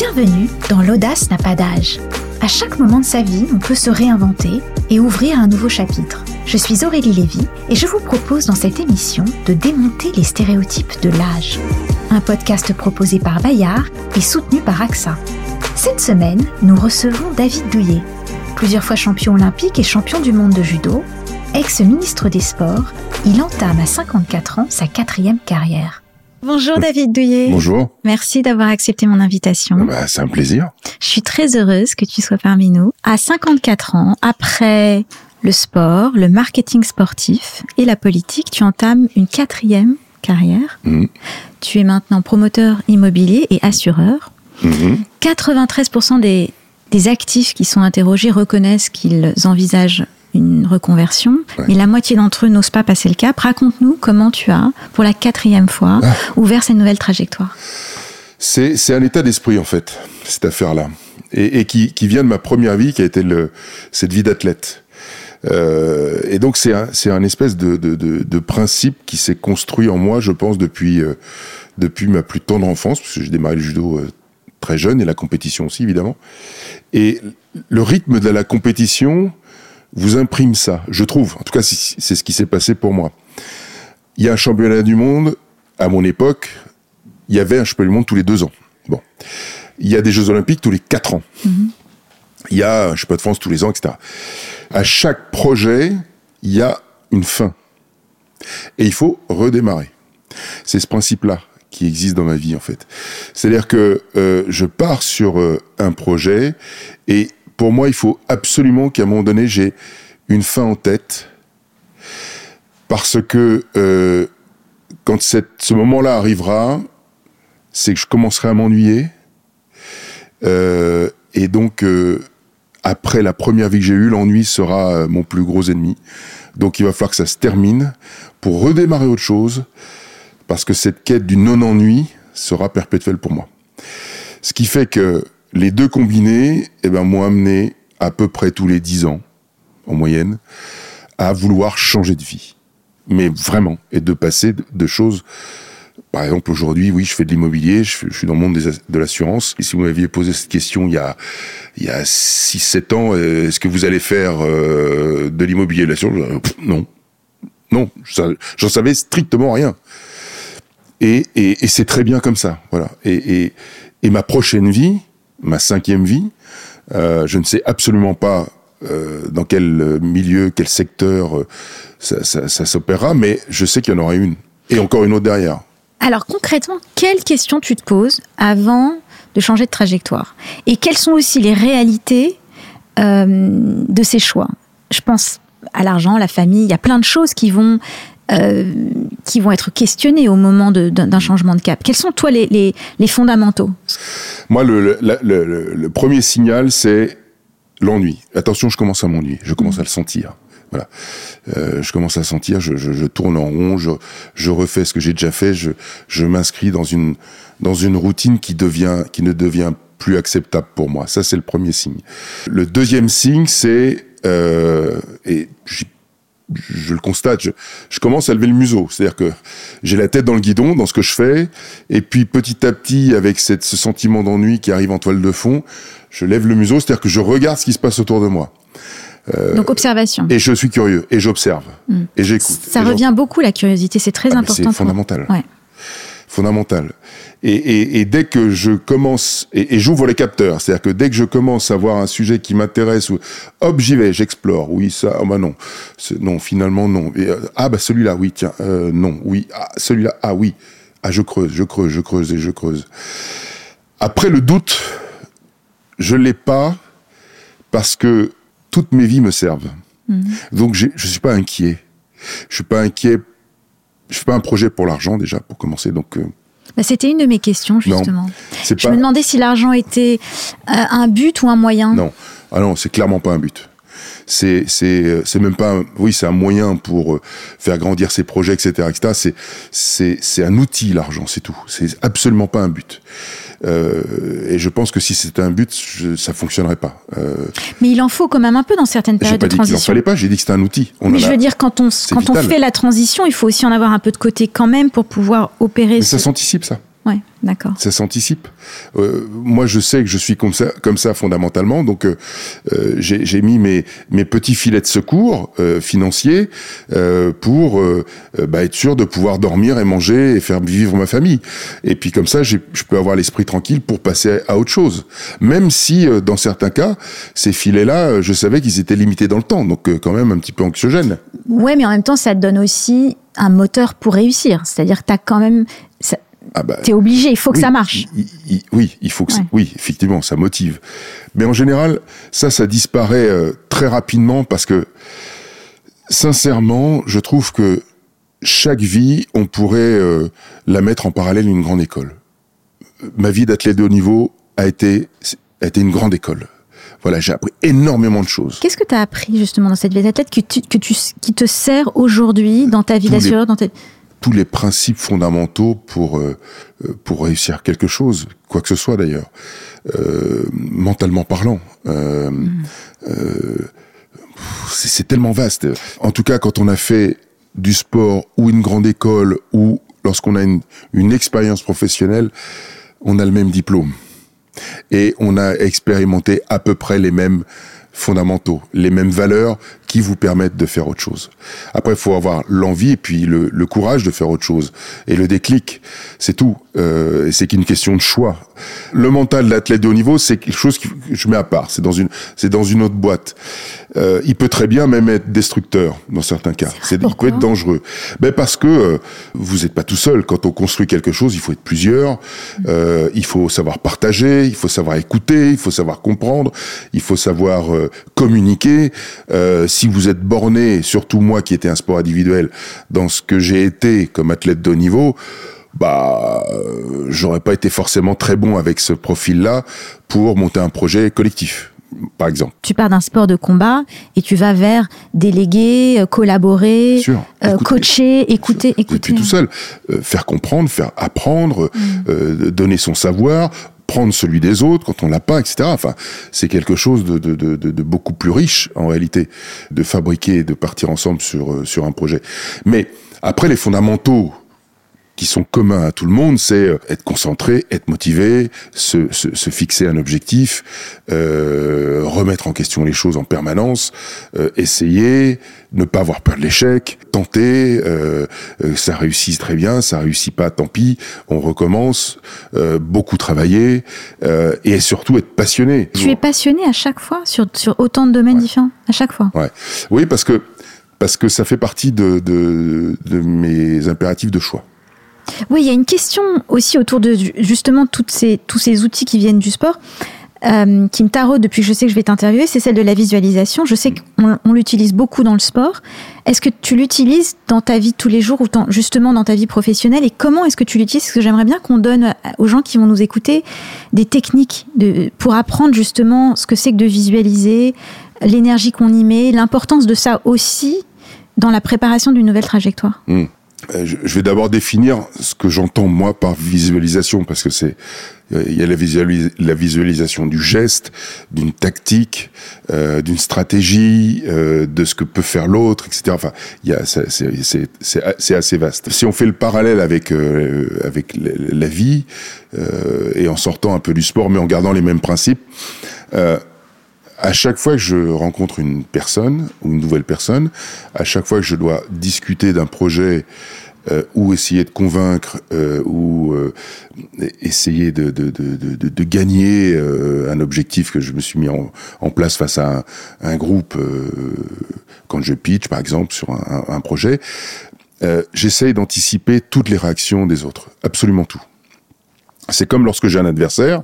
Bienvenue dans L'audace n'a pas d'âge. À chaque moment de sa vie, on peut se réinventer et ouvrir un nouveau chapitre. Je suis Aurélie Lévy et je vous propose dans cette émission de démonter les stéréotypes de l'âge. Un podcast proposé par Bayard et soutenu par AXA. Cette semaine, nous recevons David Douillet. Plusieurs fois champion olympique et champion du monde de judo, ex-ministre des Sports, il entame à 54 ans sa quatrième carrière. Bonjour David Douillet. Bonjour. Merci d'avoir accepté mon invitation. Bah, c'est un plaisir. Je suis très heureuse que tu sois parmi nous. À 54 ans, après le sport, le marketing sportif et la politique, tu entames une quatrième carrière. Mhm. Tu es maintenant promoteur immobilier et assureur. Mhm. 93% des, des actifs qui sont interrogés reconnaissent qu'ils envisagent une reconversion, Ouais. mais la moitié d'entre eux n'osent pas passer le cap. Raconte-nous comment tu as, pour la quatrième fois, Ah. ouvert cette nouvelle trajectoire. C'est, c'est un état d'esprit, en fait, cette affaire-là. Et, et qui, qui vient de ma première vie, qui a été le, cette vie d'athlète. Euh, et donc, c'est un, c'est un espèce de, de, de, de principe qui s'est construit en moi, je pense, depuis, euh, depuis ma plus tendre enfance, parce que j'ai démarré le judo euh, très jeune, et la compétition aussi, évidemment. Et le rythme de la compétition vous imprime ça, je trouve. En tout cas, c'est ce qui s'est passé pour moi. Il y a un championnat du monde, à mon époque, il y avait un championnat du monde tous les deux ans. Bon. Il y a des Jeux Olympiques tous les quatre ans. Il y a un championnat de France tous les ans, etc. À chaque projet, il y a une fin. Et il faut redémarrer. C'est ce principe-là qui existe dans ma vie, en fait. C'est-à-dire que euh, je pars sur euh, un projet et pour moi, il faut absolument qu'à un moment donné, j'ai une fin en tête parce que euh, quand ce moment-là arrivera, c'est que je commencerai à m'ennuyer. Euh, et donc, euh, après la première vie que j'ai eue, l'ennui sera mon plus gros ennemi. Donc, il va falloir que ça se termine pour redémarrer autre chose, parce que cette quête du non-ennui sera perpétuelle pour moi. Ce qui fait que les deux combinés eh ben, m'ont amené à peu près tous les dix ans, en moyenne, à vouloir changer de vie. Mais vraiment, et de passer de, choses par exemple, aujourd'hui, oui, je fais de l'immobilier, je, suis dans le monde de l'assurance. Et si vous m'aviez posé cette question il y a, il y a 6-7 ans, euh, est-ce que vous allez faire euh, de l'immobilier de l'assurance? Euh, Non. Non, j'en savais strictement rien. Et, c'est très bien comme ça, voilà. Et ma prochaine vie, ma cinquième vie, euh, je ne sais absolument pas euh, dans quel euh, milieu, quel secteur ça, s'opérera, mais je sais qu'il y en aura une. Et encore une autre derrière. Alors concrètement, quelles questions tu te poses avant de changer de trajectoire? Et quelles sont aussi les réalités de ces choix? Je pense à l'argent, la famille, il y a plein de choses qui vont, euh, qui vont être questionnées au moment d'un changement de cap. Quels sont, toi, les, fondamentaux? Moi, le, premier signal, c'est l'ennui. Attention, je commence à m'ennuyer. Je commence à le sentir. Voilà. Euh, je commence à sentir, je, tourne en rond, je, refais ce que j'ai déjà fait, je, m'inscris dans une, dans une routine qui, devient, qui ne devient plus acceptable pour moi. Ça, c'est le premier signe. Le deuxième signe, c'est, euh, et je le constate, je, je commence à lever le museau. C'est-à-dire que j'ai la tête dans le guidon, dans ce que je fais, et puis petit à petit, avec cette, ce sentiment d'ennui qui arrive en toile de fond, je lève le museau, c'est-à-dire que je regarde ce qui se passe autour de moi. Donc observation. Et je suis curieux, et j'observe, et j'écoute. Ça Et revient beaucoup, la curiosité, c'est très Ah, important. C'est fondamental. Ouais. Fondamental. Et, et, et dès que je commence, et, et j'ouvre les capteurs, c'est-à-dire que dès que je commence à voir un sujet qui m'intéresse, hop, j'y vais, j'explore. Oui, ça, ah bah non, non, finalement non. Et, euh, ah bah celui-là, oui, tiens, euh, non, oui, ah, celui-là, ah oui, ah je creuse, je creuse, je creuse et je creuse. Après le doute, je l'ai pas parce que toutes mes vies me servent. Donc j'ai- je suis pas inquiet. Je suis pas inquiet. Je fais pas un projet pour l'argent déjà pour commencer. Donc euh, Bah, C'était une de mes questions, justement. c'est Je pas me demandais si l'argent était euh, un but ou un moyen. non. Ah non, c'est clairement pas un but. C'est c'est euh, c'est même pas un- oui c'est un moyen pour euh, faire grandir ses projets etc etc. C'est c'est c'est un outil l'argent c'est tout. C'est absolument pas un but. Euh, et je pense que si c'était un but, je, ça fonctionnerait pas. Euh, Mais il en faut quand même un peu dans certaines périodes pas de dit qu'il en transition. fallait pas. J'ai dit que c'était un outil. On Mais en je a- veux dire, quand on, quand on fait la transition, il faut aussi en avoir un peu de côté quand même pour pouvoir opérer. Mais ce- ça s'anticipe ça. Ouais, d'accord. Ça s'anticipe. Euh, moi, je sais que je suis comme ça, comme ça fondamentalement. Donc, euh, euh j'ai mis mes, mes petits filets de secours euh, financiers pour bah, être sûr de pouvoir dormir et manger et faire vivre ma famille. Et puis comme ça, je peux avoir l'esprit tranquille pour passer à autre chose. Même si, dans certains cas, ces filets-là, je savais qu'ils étaient limités dans le temps. Donc, quand même un petit peu anxiogène. Ouais, mais en même temps, ça te donne aussi un moteur pour réussir. C'est-à-dire que tu as quand même ah bah, T'es obligé, il faut que ça marche. oui, il faut que oui, effectivement, ça motive. Mais en général, ça, ça disparaît euh, très rapidement parce que, sincèrement, je trouve que chaque vie, on pourrait euh, la mettre en parallèle d'une grande école. Ma vie d'athlète de haut niveau a été, a été une grande école. Voilà, j'ai appris énormément de choses. Qu'est-ce que tu as appris justement dans cette vie d'athlète que tu, que tu, qui te sert aujourd'hui dans ta vie d'assureur, dans ta tous les principes fondamentaux pour euh, euh, pour réussir quelque chose, quoi que ce soit d'ailleurs, euh, mentalement parlant. Euh, mm. c'est tellement vaste. En tout cas, quand on a fait du sport ou une grande école ou lorsqu'on a une, une expérience professionnelle, on a le même diplôme et on a expérimenté à peu près les mêmes fondamentaux, les mêmes valeurs qui vous permettent de faire autre chose. Après, il faut avoir l'envie et puis le, le, courage de faire autre chose. Et le déclic, c'est tout. Euh, c'est qu'une question de choix. Le mental de l'athlète de haut niveau, c'est quelque chose que je mets à part. C'est dans une, c'est dans une autre boîte. Euh, il peut très bien même être destructeur dans certains cas. C'est, il peut être dangereux. Ben parce que euh, vous n'êtes pas tout seul. Quand on construit quelque chose, il faut être plusieurs. Euh, il faut savoir partager. Il faut savoir écouter. Il faut savoir comprendre. Il faut savoir euh, communiquer. Euh, si vous êtes borné, surtout moi qui étais un sport individuel, dans ce que j'ai été comme athlète de haut niveau, bah, euh, j'aurais pas été forcément très bon avec ce profil-là pour monter un projet collectif. Par exemple. Tu pars d'un sport de combat et tu vas vers déléguer, euh, collaborer, coacher, écouter, écouter. Et puis tout seul, faire comprendre, faire apprendre, mm. donner son savoir, prendre celui des autres quand on l'a pas, etc. Enfin, c'est quelque chose de, de, de, de, beaucoup plus riche en réalité de fabriquer et de partir ensemble sur euh, sur un projet. Mais après les fondamentaux qui sont communs à tout le monde, c'est euh, être concentré, être motivé, se, se, se fixer un objectif, euh, remettre en question les choses en permanence, euh, essayer, ne pas avoir peur de l'échec, tenter, euh, euh ça réussit très bien, ça réussit pas, tant pis, on recommence, beaucoup travailler et surtout être passionné. Tu es passionné à chaque fois sur, sur autant de domaines différents, à chaque fois? Ouais. Oui, parce que parce que ça fait partie de, de, de mes impératifs de choix. Oui, il y a une question aussi autour de justement ces, tous ces outils qui viennent du sport. Euh, qui me taraude depuis que je sais que je vais t'interviewer, c'est celle de la visualisation. Je sais qu'on l'utilise beaucoup dans le sport. Est-ce que tu l'utilises dans ta vie tous les jours ou justement dans ta vie professionnelle? Et comment est-ce que tu l'utilises? Parce que j'aimerais bien qu'on donne aux gens qui vont nous écouter des techniques pour apprendre justement ce que c'est que de visualiser, l'énergie qu'on y met, l'importance de ça aussi dans la préparation d'une nouvelle trajectoire. Mmh. Euh, je vais d'abord définir ce que j'entends moi par visualisation, parce que c'est il y a la, la visualisation du geste, d'une tactique, euh, d'une stratégie, euh, de ce que peut faire l'autre, etc. Enfin, il y a c'est assez vaste. Si on fait le parallèle avec euh, avec la vie euh, et en sortant un peu du sport, mais en gardant les mêmes principes. Euh, à chaque fois que je rencontre une personne ou une nouvelle personne, à chaque fois que je dois discuter d'un projet euh, ou essayer de convaincre euh, ou euh, essayer de, de, de, de gagner euh, un objectif que je me suis mis en, place face à un, groupe quand je pitch par exemple sur un, un projet, j'essaye d'anticiper toutes les réactions des autres, absolument tout. C'est comme lorsque j'ai un adversaire,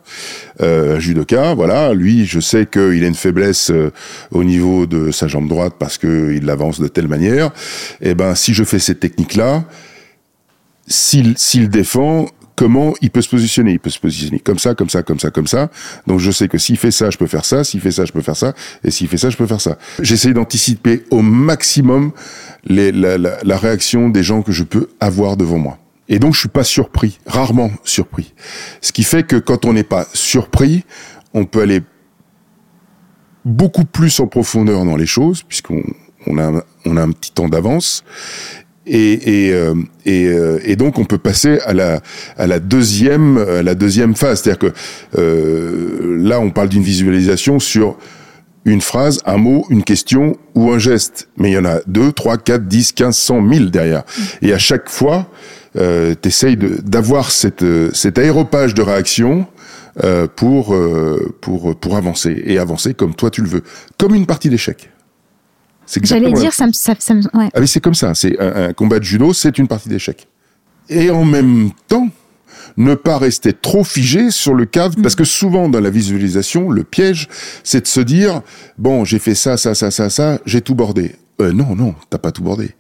euh, judoka, voilà, lui, je sais qu'il a une faiblesse euh, au niveau de sa jambe droite parce qu'il l'avance de telle manière. Et eh ben, si je fais cette technique-là, s'il s'il défend, comment il peut se positionner? Il peut se positionner comme ça, comme ça, comme ça, comme ça. Donc je sais que s'il fait ça, je peux faire ça. S'il fait ça, je peux faire ça. Et s'il fait ça, je peux faire ça. J'essaie d'anticiper au maximum les, la, la réaction des gens que je peux avoir devant moi. Et donc je suis pas surpris, rarement surpris. Ce qui fait que quand on n'est pas surpris, on peut aller beaucoup plus en profondeur dans les choses, puisqu'on on a, un petit temps d'avance. Euh, euh, et, donc on peut passer à la, à la deuxième, à la deuxième phase, c'est-à-dire que euh, là on parle d'une visualisation sur une phrase, un mot, une question ou un geste, mais il y en a deux, trois, quatre, dix, quinze, cent, mille derrière. Et à chaque fois, euh, t'essayes d'avoir cette, cet aéropage de réaction euh, pour, euh, pour, pour avancer et avancer comme toi tu le veux, comme une partie d'échec. J'allais dire, ça me. Ça, ça me ouais. Ah, c'est comme ça. C'est un, un, combat de judo, c'est une partie d'échec. Et en même temps, ne pas rester trop figé sur le cadre, parce que souvent dans la visualisation, le piège, c'est de se dire bon, j'ai fait ça, ça, ça, ça, ça, j'ai tout bordé. Euh, non, non, t'as pas tout bordé.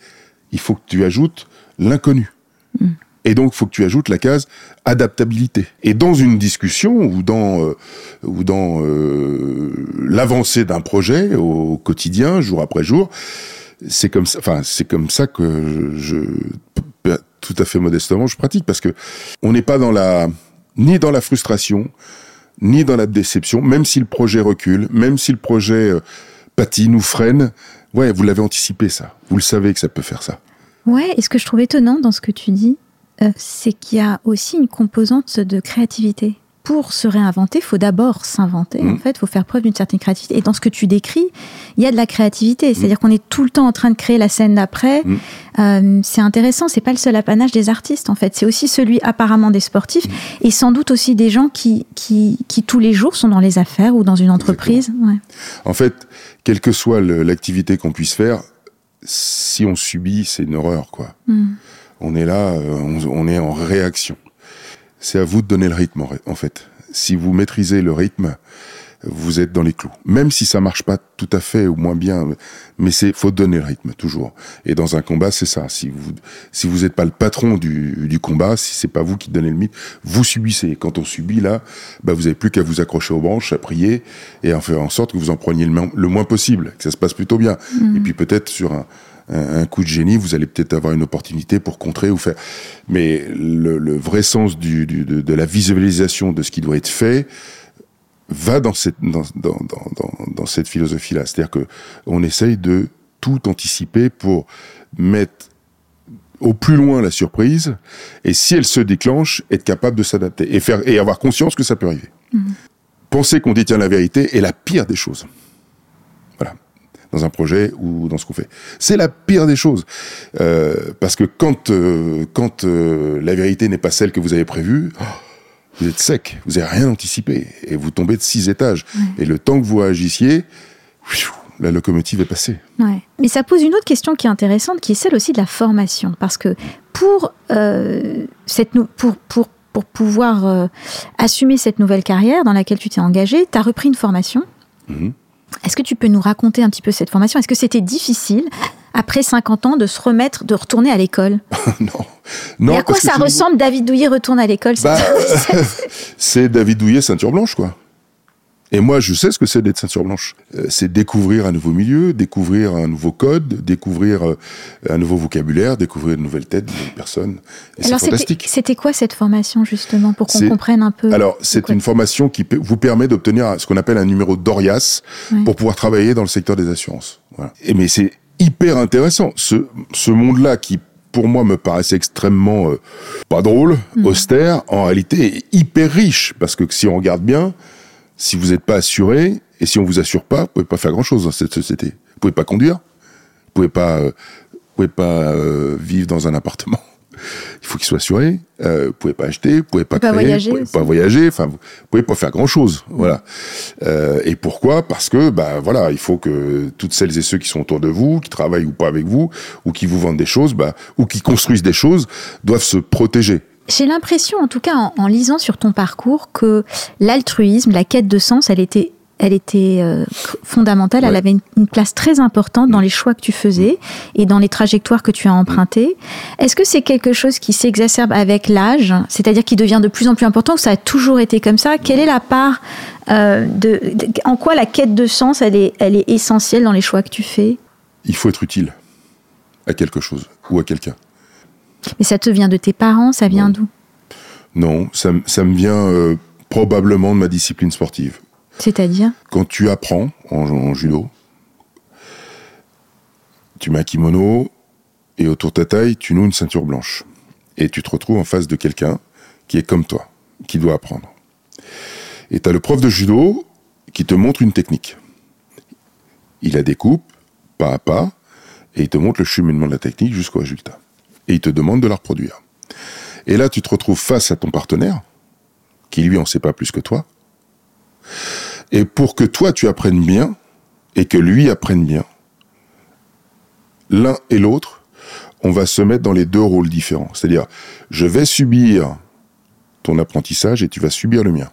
Il faut que tu ajoutes l'inconnu. Et donc, il faut que tu ajoutes la case adaptabilité. Et dans une discussion ou dans euh, dans euh, l'avancée d'un projet au quotidien, jour après jour, c'est comme ça. Enfin, c'est comme ça que je, je, tout à fait modestement je pratique parce que on n'est pas dans la ni dans la frustration ni dans la déception, même si le projet recule, même si le projet euh, patine ou freine. Ouais, vous l'avez anticipé ça. Vous le savez que ça peut faire ça. Ouais, et ce que je trouve étonnant dans ce que tu dis, euh, c'est qu'il y a aussi une composante de créativité. Pour se réinventer, il faut d'abord s'inventer. En mmh. fait, il faut faire preuve d'une certaine créativité. Et dans ce que tu décris, il y a de la créativité. C'est-à-dire mmh. qu'on est tout le temps en train de créer la scène d'après. Mmh. Euh, c'est intéressant. C'est pas le seul apanage des artistes, en fait. C'est aussi celui apparemment des sportifs et sans doute aussi des gens qui, qui, qui, tous les jours sont dans les affaires ou dans une entreprise. Ouais. En fait, quelle que soit l'activité qu'on puisse faire, si on subit, c'est une horreur, quoi on est là, euh, on, est en réaction. C'est à vous de donner le rythme, en fait. Si vous maîtrisez le rythme, vous êtes dans les clous. Même si ça marche pas tout à fait ou moins bien, mais c'est faut donner le rythme toujours. Et dans un combat, c'est ça. Si vous si vous n'êtes pas le patron du, du combat, si c'est pas vous qui donnez le mythe, vous subissez. Quand on subit là, bah vous avez plus qu'à vous accrocher aux branches, à prier et à faire en sorte que vous en preniez le, le moins possible, que ça se passe plutôt bien. Mmh. Et puis peut-être sur un un, coup de génie, vous allez peut-être avoir une opportunité pour contrer ou faire. Mais le, le vrai sens du, du, de, de, la visualisation de ce qui doit être fait va dans cette, dans, dans, dans, dans cette philosophie-là. C'est-à-dire que on essaye de tout anticiper pour mettre au plus loin la surprise, et si elle se déclenche, être capable de s'adapter et faire et avoir conscience que ça peut arriver. Mmh. Penser qu'on détient la vérité est la pire des choses dans un projet ou dans ce qu'on fait. C'est la pire des choses. Euh, parce que quand, euh, quand euh, la vérité n'est pas celle que vous avez prévue, oh, vous êtes sec, vous n'avez rien anticipé, et vous tombez de six étages. Ouais. Et le temps que vous agissiez, la locomotive est passée. Ouais. Mais ça pose une autre question qui est intéressante, qui est celle aussi de la formation. Parce que pour, euh, cette pour, pour, pour pouvoir euh, assumer cette nouvelle carrière dans laquelle tu t'es engagé, tu as repris une formation. Mmh. Est-ce que tu peux nous raconter un petit peu cette formation? Est-ce que c'était difficile après 50 ans de se remettre, de retourner à l'école? Non. non. Et à quoi ça ressemble David Douillet retourne à l'école bah, C'est David Douillet ceinture blanche quoi. Et moi, je sais ce que c'est d'être ceinture blanche. Euh, c'est découvrir un nouveau milieu, découvrir un nouveau code, découvrir euh, un nouveau vocabulaire, découvrir de nouvelles têtes, de nouvelles personnes. Et alors. C'était quoi cette formation, justement, pour qu'on comprenne un peu Alors, c'est une formation qui vous permet d'obtenir ce qu'on appelle un numéro d'ORIAS ouais. pour pouvoir travailler dans le secteur des assurances. Voilà. Et, mais c'est hyper intéressant. Ce, ce monde-là qui pour moi me paraissait extrêmement euh, pas drôle, mmh. austère, en réalité est hyper riche parce que si on regarde bien, si vous n'êtes pas assuré, et si on vous assure pas, vous pouvez pas faire grand chose dans cette société. Vous pouvez pas conduire, vous pouvez pas, euh, vous pouvez pas euh, vivre dans un appartement. Il faut qu'il soit assuré. Euh, vous pouvez pas acheter, vous pouvez pas, pas créer, voyager vous pouvez pas voyager. Enfin, vous pouvez pas faire grand chose. Voilà. Euh, et pourquoi? Parce que, bah voilà, il faut que toutes celles et ceux qui sont autour de vous, qui travaillent ou pas avec vous, ou qui vous vendent des choses, bah, ou qui construisent des choses, doivent se protéger. J'ai l'impression, en tout cas en, en, lisant sur ton parcours, que l'altruisme, la quête de sens, elle était, elle était euh, fondamentale. Ouais. Elle avait une, une, place très importante dans les choix que tu faisais et dans les trajectoires que tu as empruntées. Est-ce que c'est quelque chose qui s'exacerbe avec l'âge, c'est-à-dire qui devient de plus en plus important, ou ça a toujours été comme ça? Quelle est la part euh, de, de, en quoi la quête de sens, elle est, elle est essentielle dans les choix que tu fais? Il faut être utile à quelque chose ou à quelqu'un. Mais ça te vient de tes parents, ça vient d'où? Non, ça, ça, me vient euh, probablement de ma discipline sportive. C'est-à-dire? Quand tu apprends en, en, judo, tu mets un kimono, et autour de ta taille, tu noues une ceinture blanche. Et tu te retrouves en face de quelqu'un qui est comme toi, qui doit apprendre. Et tu as le prof de judo qui te montre une technique. Il la découpe pas à pas et il te montre le cheminement de la technique jusqu'au résultat. Et il te demande de la reproduire. Et là, tu te retrouves face à ton partenaire, qui lui en sait pas plus que toi. Et pour que toi, tu apprennes bien, et que lui apprenne bien, l'un et l'autre, on va se mettre dans les deux rôles différents. C'est-à-dire, je vais subir ton apprentissage et tu vas subir le mien.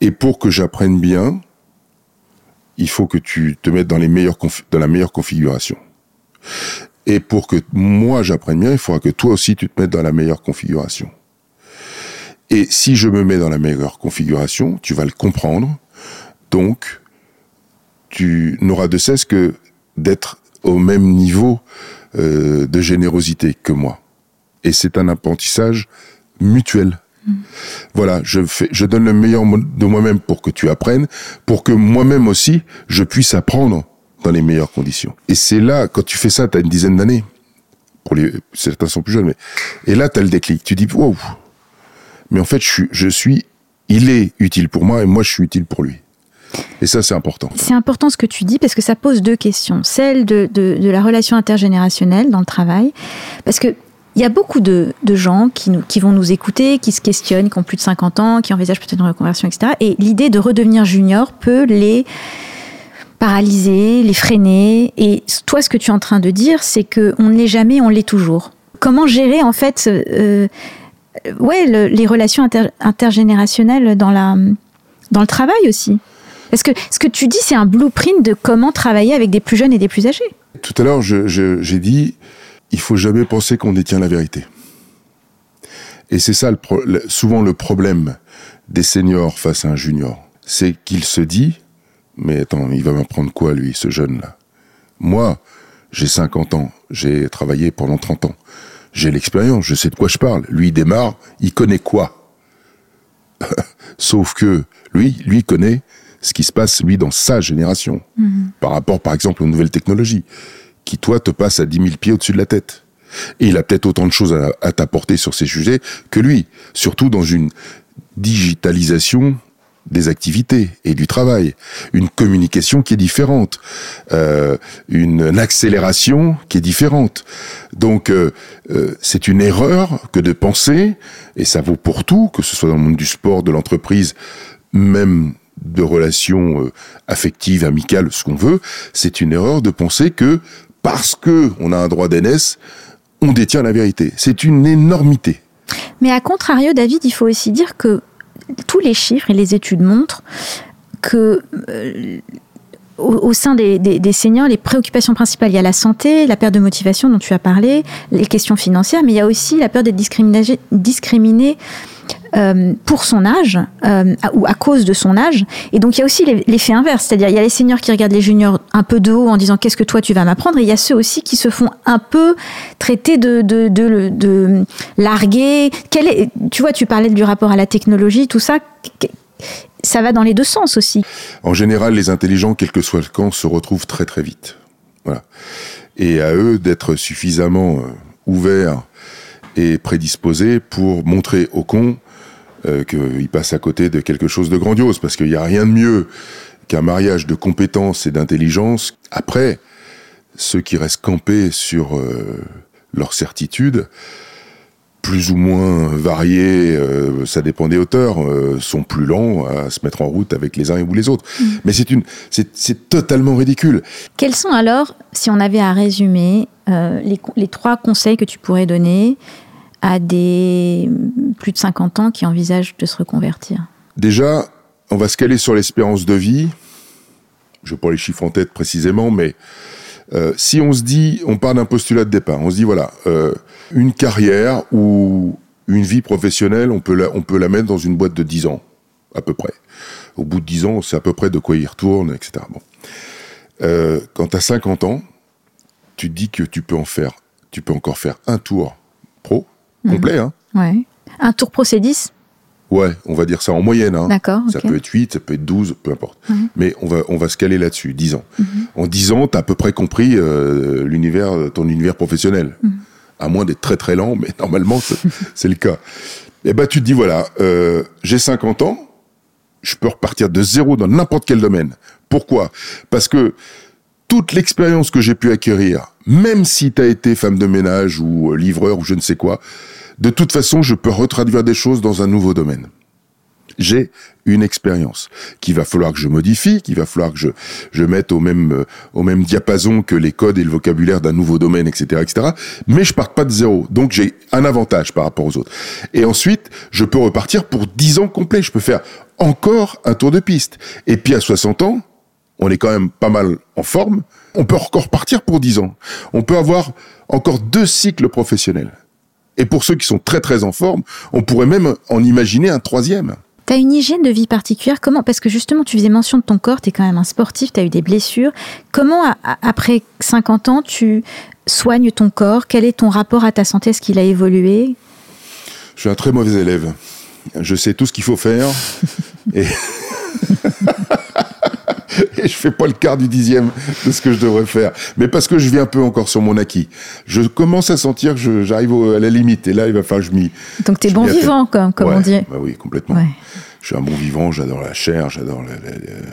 Et pour que j'apprenne bien, il faut que tu te mettes dans, la meilleure configuration. Et pour que moi j'apprenne bien, il faudra que toi aussi tu te mettes dans la meilleure configuration. Et si je me mets dans la meilleure configuration, tu vas le comprendre. Donc, tu n'auras de cesse que d'être au même niveau euh, de générosité que moi. Et c'est un apprentissage mutuel. Mm. Voilà, je fais, je donne le meilleur de moi-même pour que tu apprennes, pour que moi-même aussi je puisse apprendre dans les meilleures conditions. Et c'est là, quand tu fais ça, tu as une dizaine d'années. Pour certains sont plus jeunes, mais et là tu as le déclic. Tu dis wow, mais en fait je suis, il est utile pour moi et moi je suis utile pour lui. Et ça, c'est important. C'est important ce que tu dis parce que ça pose deux questions. Celle de, la relation intergénérationnelle dans le travail. Parce que il y a beaucoup de, gens qui vont nous écouter, qui se questionnent, qui ont plus de 50 ans, qui envisagent peut-être une reconversion, etc. Et l'idée de redevenir junior peut les paralyser, les freiner. Et toi, ce que tu es en train de dire, c'est qu'on ne l'est jamais, on l'est toujours. Comment gérer, en fait, euh, ouais, le, les relations inter, intergénérationnelles dans, la, dans le travail aussi? Parce que ce que tu dis, c'est un blueprint de comment travailler avec des plus jeunes et des plus âgés. Tout à l'heure, j'ai dit, il faut jamais penser qu'on détient la vérité. Et c'est ça souvent le problème des seniors face à un junior. C'est qu'il se dit, mais attends, il va m'apprendre quoi lui, ce jeune-là? Moi, j'ai 50 ans, j'ai travaillé pendant 30 ans. J'ai l'expérience, je sais de quoi je parle. Lui, il démarre, il connaît quoi? Sauf que lui, lui connaît ce qui se passe, lui, dans sa génération, mhm. par rapport, par exemple, aux nouvelles technologies, qui, toi, te passent à 10 000 pieds au-dessus de la tête. Et il a peut-être autant de choses à, à t'apporter sur ces sujets que lui, surtout dans une digitalisation des activités et du travail, une communication qui est différente, euh, une, accélération qui est différente. Donc euh, euh, c'est une erreur que de penser, et ça vaut pour tout, que ce soit dans le monde du sport, de l'entreprise, même de relations affectives, amicales, ce qu'on veut, c'est une erreur de penser que parce que on a un droit d'aînesse, on détient la vérité. C'est une énormité. Mais à contrario, David, il faut aussi dire que tous les chiffres et les études montrent que au, sein des, des, seniors, les préoccupations principales, il y a la santé, la perte de motivation dont tu as parlé, les questions financières, mais il y a aussi la peur d'être discriminé, discriminé euh, pour son âge euh, ou à cause de son âge. Et donc il y a aussi l'effet inverse, c'est-à-dire il y a les seniors qui regardent les juniors un peu de haut en disant qu'est-ce que toi tu vas m'apprendre, et il y a ceux aussi qui se font un peu traiter de, de, de, de larguer. Quel est, tu vois, tu parlais du rapport à la technologie, tout ça. Ça va dans les deux sens aussi. En général, les intelligents, quel que soit le camp, se retrouvent très très vite. Voilà. Et à eux d'être suffisamment euh, ouverts et prédisposés pour montrer aux cons euh, qu'il passe à côté de quelque chose de grandiose, parce qu'il n'y a rien de mieux qu'un mariage de compétences et d'intelligence. Après, ceux qui restent campés sur euh, leur certitude, plus ou moins variés, euh, ça dépend des auteurs, euh, sont plus lents à se mettre en route avec les uns ou les autres. Mm. Mais c'est une, c'est totalement ridicule. Quels sont alors, si on avait à résumer, les, les, trois conseils que tu pourrais donner à des plus de 50 ans qui envisagent de se reconvertir? Déjà, on va se caler sur l'espérance de vie. Je n'ai pas les chiffres en tête précisément, mais euh, si on se dit, on part d'un postulat de départ, on se dit voilà, euh, une carrière ou une vie professionnelle, on peut, la, on peut la mettre dans une boîte de 10 ans, à peu près. Au bout de 10 ans, c'est à peu près de quoi il retourne, etc. Bon. Euh, quand tu as 50 ans, tu te dis que tu peux en faire, tu peux encore faire un tour pro, complet. Hein. Ouais. Un tour pro, c'est 10 Ouais, on va dire ça en moyenne. Hein. D'accord. Ça peut être 8, ça peut être 12, peu importe. Mhm. Mais on va, on va se caler là-dessus, 10 ans. Mhm. En 10 ans, tu as à peu près compris euh, l'univers, ton univers professionnel. Mhm. À moins d'être très très lent, mais normalement, c'est le cas. Et ben tu te dis, voilà, euh, j'ai 50 ans, je peux repartir de zéro dans n'importe quel domaine. Pourquoi? Parce que toute l'expérience que j'ai pu acquérir, même si tu as été femme de ménage ou euh, livreur ou je ne sais quoi, de toute façon, je peux retraduire des choses dans un nouveau domaine. J'ai une expérience qu'il va falloir que je modifie, qu'il va falloir que je, je mette au même, euh, au même diapason que les codes et le vocabulaire d'un nouveau domaine, etc., etc. Mais je pars pas de zéro. Donc j'ai un avantage par rapport aux autres. Et ensuite, je peux repartir pour 10 ans complets. Je peux faire encore un tour de piste. Et puis à 60 ans, on est quand même pas mal en forme. On peut encore repartir pour 10 ans. On peut avoir encore deux cycles professionnels. Et pour ceux qui sont très très en forme, on pourrait même en imaginer un troisième. T'as une hygiène de vie particulière? Comment? Parce que justement, tu faisais mention de ton corps, t'es quand même un sportif, t'as eu des blessures. Comment, après 50 ans, tu soignes ton corps? Quel est ton rapport à ta santé? Est-ce qu'il a évolué? Je suis un très mauvais élève. Je sais tout ce qu'il faut faire. et... et je fais pas le quart du dixième de ce que je devrais faire. Mais parce que je viens un peu encore sur mon acquis. Je commence à sentir que j'arrive à la limite. Et là, il va falloir que je m'y... Donc t'es bon vivant, comme, comme on dit. Bah oui, complètement. Ouais. Je suis un bon vivant, j'adore la chair, j'adore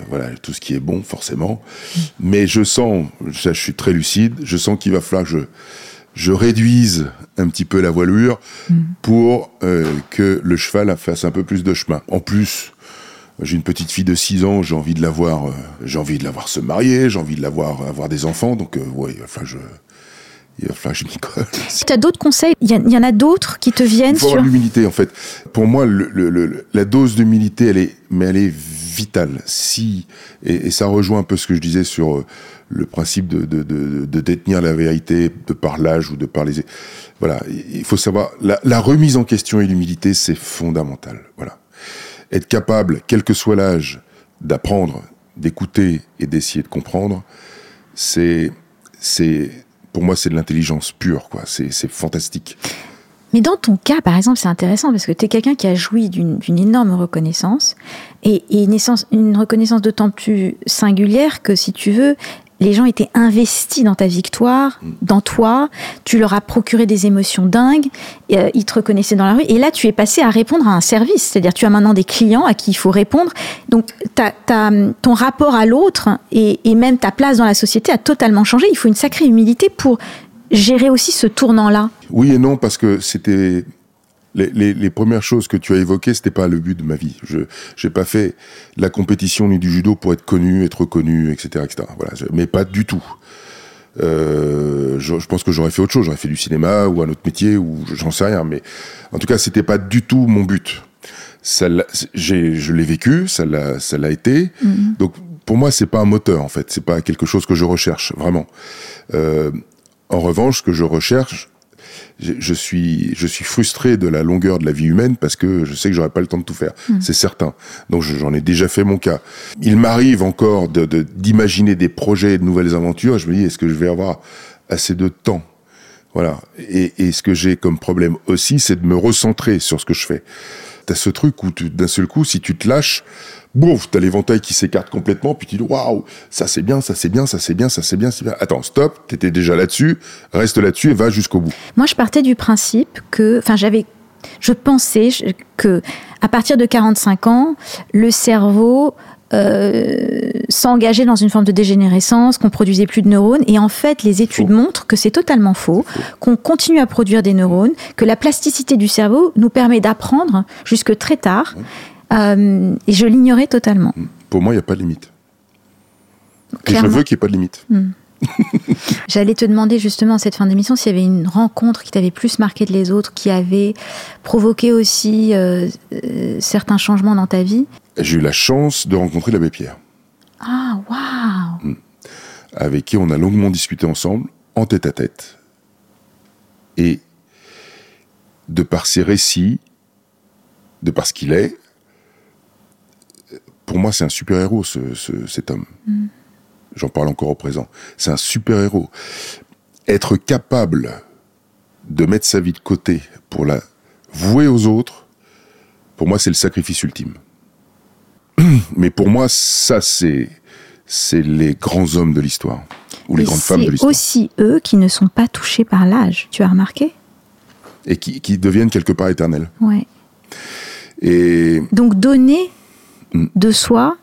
voilà, tout ce qui est bon, forcément. Mais je sens, ça, je suis très lucide, je sens qu'il va falloir que je, je réduise un petit peu la voilure pour euh, que le cheval fasse un peu plus de chemin. En plus, j'ai une petite fille de 6 ans, j'ai envie de la voir, euh, j'ai envie de la voir se marier, j'ai envie de la voir avoir des enfants, donc euh, ouais, il va falloir je, il va falloir que je m'y colle. Si t'as d'autres conseils, il y, en a d'autres qui te viennent Il faut sur... avoir l'humilité en fait. Pour moi, le, le- le- la dose d'humilité, elle est, mais elle est vitale. Si et, et ça rejoint un peu ce que je disais sur euh, le principe de, de, de, de détenir la vérité de par l'âge ou de par les. Voilà, il faut savoir la, la remise en question et l'humilité, c'est fondamental. Voilà, être capable, quel que soit l'âge, d'apprendre, d'écouter et d'essayer de comprendre, c'est c'est pour moi c'est de l'intelligence pure quoi. C'est c'est fantastique. Mais dans ton cas, par exemple, c'est intéressant parce que tu es quelqu'un qui a joui d'une d'une énorme reconnaissance et, une, une reconnaissance d'autant plus singulière que, si tu veux, les gens étaient investis dans ta victoire, dans toi, tu leur as procuré des émotions dingues, euh, ils te reconnaissaient dans la rue, et là tu es passé à répondre à un service, c'est-à-dire tu as maintenant des clients à qui il faut répondre, donc ton rapport à l'autre et, et même ta place dans la société a totalement changé, il faut une sacrée humilité pour gérer aussi ce tournant-là. Oui et non, parce que c'était. Les, les, les premières choses que tu as évoquées, c'était pas le but de ma vie. Je j'ai pas fait la compétition ni du judo pour être connu, être reconnu, etc., etc. Voilà, mais pas du tout. Euh, je, je pense que j'aurais fait autre chose. J'aurais fait du cinéma ou un autre métier ou j'en sais rien. Mais en tout cas, c'était pas du tout mon but. Ça, je l'ai vécu, ça l'a, ça l'a été. Donc pour moi, c'est pas un moteur en fait. C'est pas quelque chose que je recherche vraiment. Euh, en revanche, ce que je recherche, je je suis, je suis frustré de la longueur de la vie humaine parce que je sais que j'aurai pas le temps de tout faire. C'est certain. Donc je- j'en ai déjà fait mon cas. Il m'arrive encore de, de- d'imaginer des projets et de nouvelles aventures. Je me dis, est-ce que je vais avoir assez de temps? Voilà. Et, et ce que j'ai comme problème aussi, c'est de me recentrer sur ce que je fais. T'as ce truc où d'un seul coup, si tu te lâches, bouf, t'as l'éventail qui s'écarte complètement, puis tu dis waouh, ça c'est bien, ça c'est bien, ça c'est bien, ça c'est bien, c'est bien. Attends, stop, t'étais déjà là-dessus, reste là-dessus et va jusqu'au bout. Moi, je partais du principe que, enfin, j'avais, je pensais que à partir de 45 ans, le cerveau euh, s'engageait dans une forme de dégénérescence, qu'on produisait plus de neurones, et en fait, les études Faux. montrent que c'est totalement faux, qu'on continue à produire des neurones, que la plasticité du cerveau nous permet d'apprendre jusque très tard, euh, et je l'ignorais totalement. Pour moi, il n'y a pas de limite. Et je veux qu'il n'y ait pas de limite. J'allais te demander justement à cette fin d'émission s'il y avait une rencontre qui t'avait plus marqué de les autres, qui avait provoqué aussi euh, euh, certains changements dans ta vie. J'ai eu la chance de rencontrer l'abbé Pierre, Ah, waouh avec qui on a longuement discuté ensemble, en tête à tête. Et de par ses récits, de par ce qu'il est, pour moi, c'est un super-héros, ce, ce- cet homme. J'en parle encore au présent. C'est un super-héros. Être capable de mettre sa vie de côté pour la vouer aux autres, Pour moi, c'est le sacrifice ultime. Mais pour moi, ça, c'est c'est les grands hommes de l'histoire ou les Et grandes femmes de l'histoire aussi eux qui ne sont pas touchés par l'âge. Tu as remarqué? Et qui, qui deviennent quelque part éternels. Ouais. Et Donc donner Mm. de soi,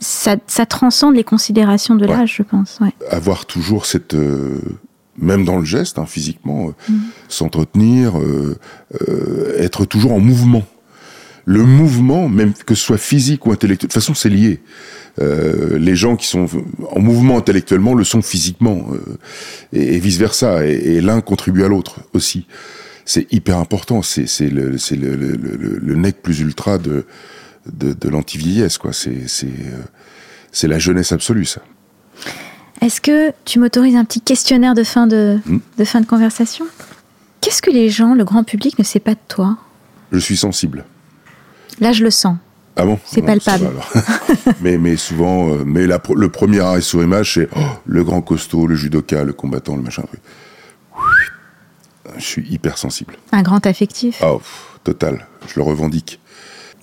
ça, ça transcende les considérations de Ouais. l'âge, je pense. Ouais. avoir toujours cette euh, même dans le geste hein, physiquement euh, Mm. s'entretenir euh, être toujours en mouvement le mouvement même que ce soit physique ou intellectuel de toute façon c'est lié les gens qui sont en mouvement intellectuellement le sont physiquement et, vice versa et, et l'un contribue à l'autre aussi c'est hyper important c'est le c'est le, le, le, le nec plus ultra de de, de l'anti-vieillesse quoi c'est c'est euh, c'est la jeunesse absolue ça Est-ce que tu m'autorises un petit questionnaire de fin de, Mm. de fin de conversation? Qu'est-ce que les gens, le grand public, ne sait pas de toi? Je suis sensible Là, je le sens. Ah bon? C'est Bon, palpable. mais, mais souvent, euh, mais la, le premier arrêt sur image, c'est oh, le grand costaud, le judoka, le combattant, le machin. truc. Je suis hyper sensible. Un grand affectif. Ah, total. Je le revendique.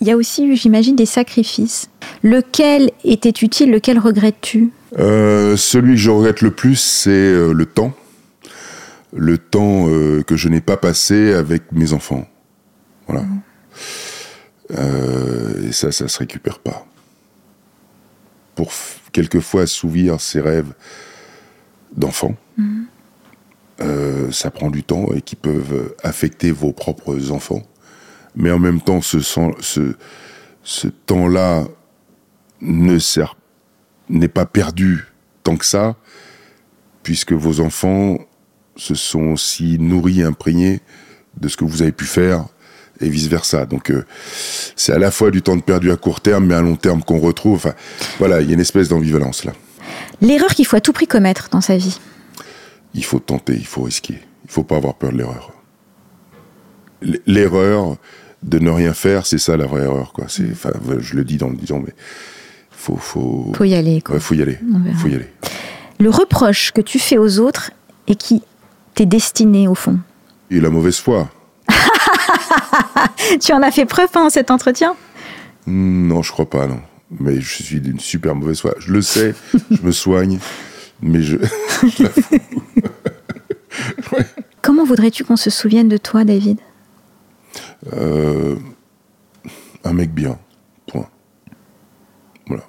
Il y a aussi eu, j'imagine, des sacrifices. Lequel était utile, lequel regrettes-tu Euh, celui que je regrette le plus, c'est euh, le temps. Le temps euh, que je n'ai pas passé avec mes enfants. Voilà. Euh, et ça, ça se récupère pas. Pour quelquefois assouvir ses rêves d'enfant, euh, ça prend du temps et qui peuvent affecter vos propres enfants. Mais en même temps, ce, temps-là ne sert n'est pas perdu tant que ça, puisque vos enfants se sont aussi nourris, imprégnés de ce que vous avez pu faire, et vice-versa. Donc euh, c'est à la fois du temps de perdu à court terme, mais à long terme qu'on retrouve. Enfin, voilà, il y a une espèce d'ambivalence là. L'erreur qu'il faut à tout prix commettre dans sa vie. Il faut tenter, il faut risquer. Il faut pas avoir peur de l'erreur. L'erreur de ne rien faire, c'est ça la vraie erreur. Quoi. C'est, enfin, je le dis dans le disant, mais faut, faut, Faut y aller. Quoi. ouais, faut y aller. Faut y aller. Le reproche que tu fais aux autres et qui t'est destiné au fond. Et la mauvaise foi. Tu en as fait preuve pendant cet entretien? Non, je crois pas, non. Mais je suis d'une super mauvaise foi. Je le sais, je me soigne, mais je. je. Ouais. Comment voudrais-tu qu'on se souvienne de toi, David? Euh, un mec bien. Point. Voilà.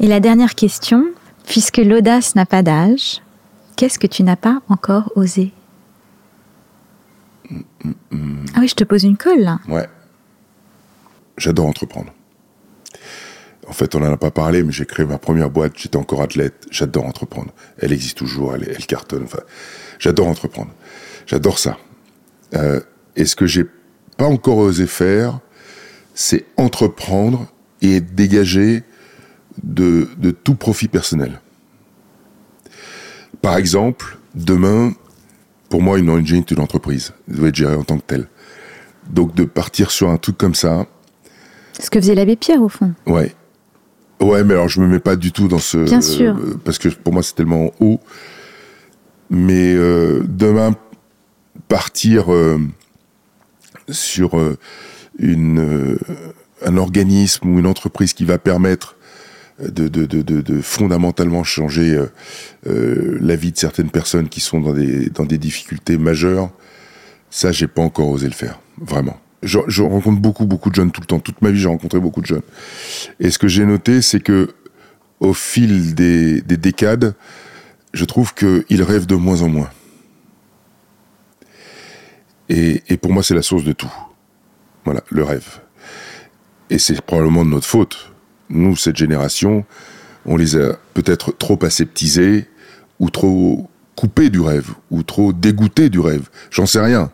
Et la dernière question, puisque l'audace n'a pas d'âge, qu'est-ce que tu n'as pas encore osé? Ah oui, je te pose une colle là. Ouais. J'adore entreprendre. En fait, on n'en a pas parlé, mais j'ai créé ma première boîte. J'étais encore athlète. J'adore entreprendre. Elle existe toujours. Elle, elle cartonne. Enfin, j'adore entreprendre. J'adore ça. Euh, et ce que j'ai pas encore osé faire, c'est entreprendre et dégager de, de tout profit personnel. Par exemple, demain, pour moi, une ONG est une entreprise. Elle doit être gérée en tant que telle. Donc de partir sur un truc comme ça, Ce que faisait l'abbé Pierre au fond. ouais. Ouais, mais alors je me mets pas du tout dans ce... Bien sûr. euh, parce que pour moi c'est tellement haut. Mais euh, demain, partir euh, sur une, euh, un organisme ou une entreprise qui va permettre de, de, de, de, de fondamentalement changer la vie de certaines personnes qui sont dans des, dans des difficultés majeures, ça, j'ai pas encore osé le faire, vraiment. Je, rencontre beaucoup, beaucoup de jeunes tout le temps. Toute ma vie, j'ai rencontré beaucoup de jeunes. Et ce que j'ai noté, c'est que au fil des, des décades, je trouve qu'ils rêvent de moins en moins. Et, et pour moi, c'est la source de tout. Voilà, le rêve. Et c'est probablement de notre faute. Nous, cette génération, on les a peut-être trop aseptisés ou trop coupés du rêve ou trop dégoûtés du rêve. J'en sais rien.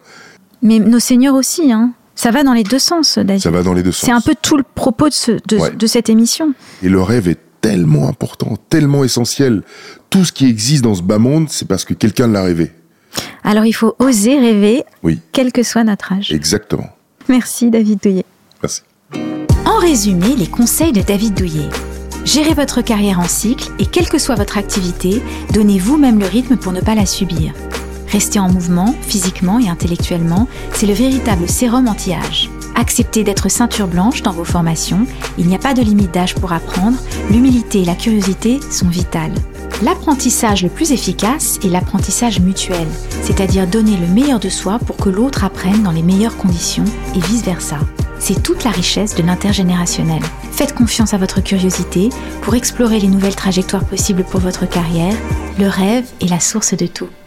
Mais nos seigneurs aussi, hein. Ça va dans les deux sens, David. Ça va dans les deux sens. C'est un peu tout le propos de, ce- de- Ouais. de cette émission. Et le rêve est tellement important, tellement essentiel. Tout ce qui existe dans ce bas monde, c'est parce que quelqu'un l'a rêvé. Alors il faut oser rêver, Oui, quel que soit notre âge. exactement. Merci David Douillet. Merci. En résumé, les conseils de David Douillet. Gérez votre carrière en cycle et quelle que soit votre activité, donnez vous-même le rythme pour ne pas la subir. Rester en mouvement, physiquement et intellectuellement, c'est le véritable sérum anti-âge. Acceptez d'être ceinture blanche dans vos formations, il n'y a pas de limite d'âge pour apprendre, l'humilité et la curiosité sont vitales. L'apprentissage le plus efficace est l'apprentissage mutuel, c'est-à-dire donner le meilleur de soi pour que l'autre apprenne dans les meilleures conditions et vice-versa. C'est toute la richesse de l'intergénérationnel. Faites confiance à votre curiosité pour explorer les nouvelles trajectoires possibles pour votre carrière. Le rêve est la source de tout.